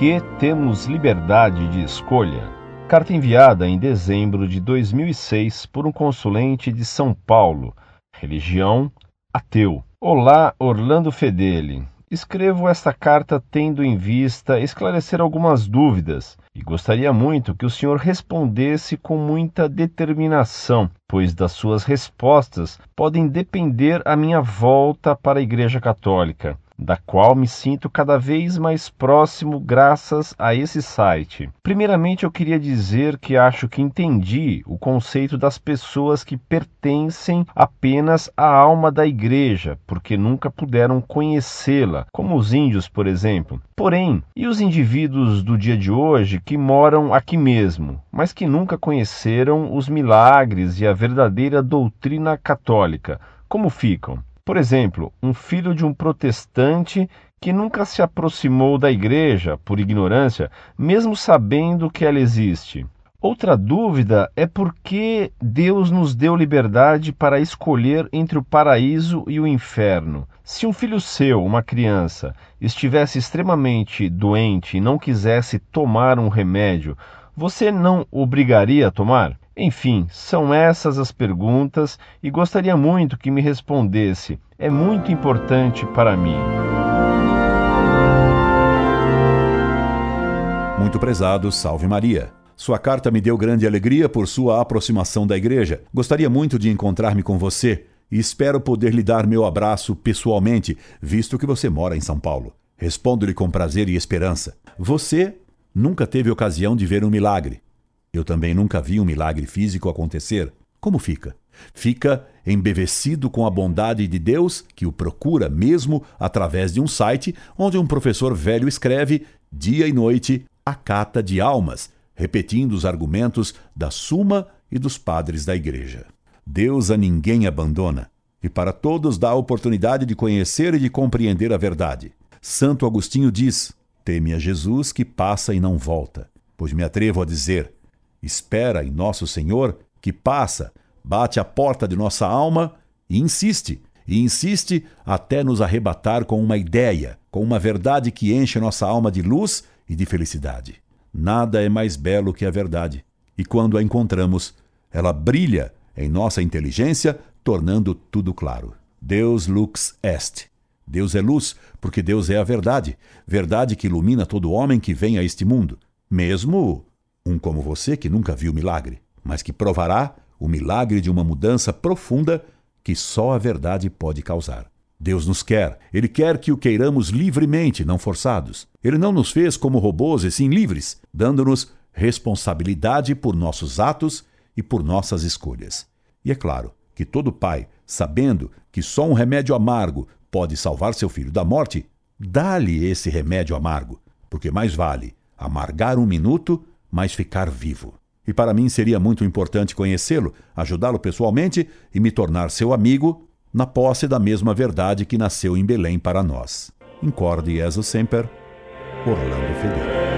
que temos liberdade de escolha? Carta enviada em dezembro de 2006 por um consulente de São Paulo. Religião ateu. Olá, Orlando Fedeli. Escrevo esta carta tendo em vista esclarecer algumas dúvidas e gostaria muito que o senhor respondesse com muita determinação, pois das suas respostas podem depender a minha volta para a Igreja Católica da qual me sinto cada vez mais próximo graças a esse site. Primeiramente, eu queria dizer que acho que entendi o conceito das pessoas que pertencem apenas à alma da igreja, porque nunca puderam conhecê-la, como os índios, por exemplo. Porém, e os indivíduos do dia de hoje que moram aqui mesmo, mas que nunca conheceram os milagres e a verdadeira doutrina católica? Como ficam? Por exemplo, um filho de um protestante que nunca se aproximou da igreja por ignorância, mesmo sabendo que ela existe. Outra dúvida é por que Deus nos deu liberdade para escolher entre o paraíso e o inferno. Se um filho seu, uma criança, estivesse extremamente doente e não quisesse tomar um remédio, você não obrigaria a tomar? Enfim, são essas as perguntas e gostaria muito que me respondesse. É muito importante para mim. Muito prezado, salve Maria. Sua carta me deu grande alegria por sua aproximação da igreja. Gostaria muito de encontrar-me com você e espero poder lhe dar meu abraço pessoalmente, visto que você mora em São Paulo. Respondo-lhe com prazer e esperança. Você nunca teve ocasião de ver um milagre. Eu também nunca vi um milagre físico acontecer. Como fica? Fica embevecido com a bondade de Deus que o procura mesmo através de um site onde um professor velho escreve dia e noite a cata de almas, repetindo os argumentos da Suma e dos padres da igreja. Deus a ninguém abandona e para todos dá a oportunidade de conhecer e de compreender a verdade. Santo Agostinho diz: Teme a Jesus que passa e não volta. Pois me atrevo a dizer: espera em nosso Senhor, que passa, bate a porta de nossa alma e insiste, e insiste até nos arrebatar com uma ideia, com uma verdade que enche nossa alma de luz e de felicidade. Nada é mais belo que a verdade, e quando a encontramos, ela brilha em nossa inteligência, tornando tudo claro. Deus lux est. Deus é luz, porque Deus é a verdade, verdade que ilumina todo homem que vem a este mundo, mesmo um como você que nunca viu milagre, mas que provará o milagre de uma mudança profunda que só a verdade pode causar. Deus nos quer, Ele quer que o queiramos livremente, não forçados. Ele não nos fez como robôs e sim livres, dando-nos responsabilidade por nossos atos e por nossas escolhas. E é claro que todo pai, sabendo que só um remédio amargo pode salvar seu filho da morte, dá-lhe esse remédio amargo, porque mais vale amargar um minuto mas ficar vivo. E para mim seria muito importante conhecê-lo, ajudá-lo pessoalmente e me tornar seu amigo na posse da mesma verdade que nasceu em Belém para nós. Incorde Jesus Semper, Orlando Fedeli.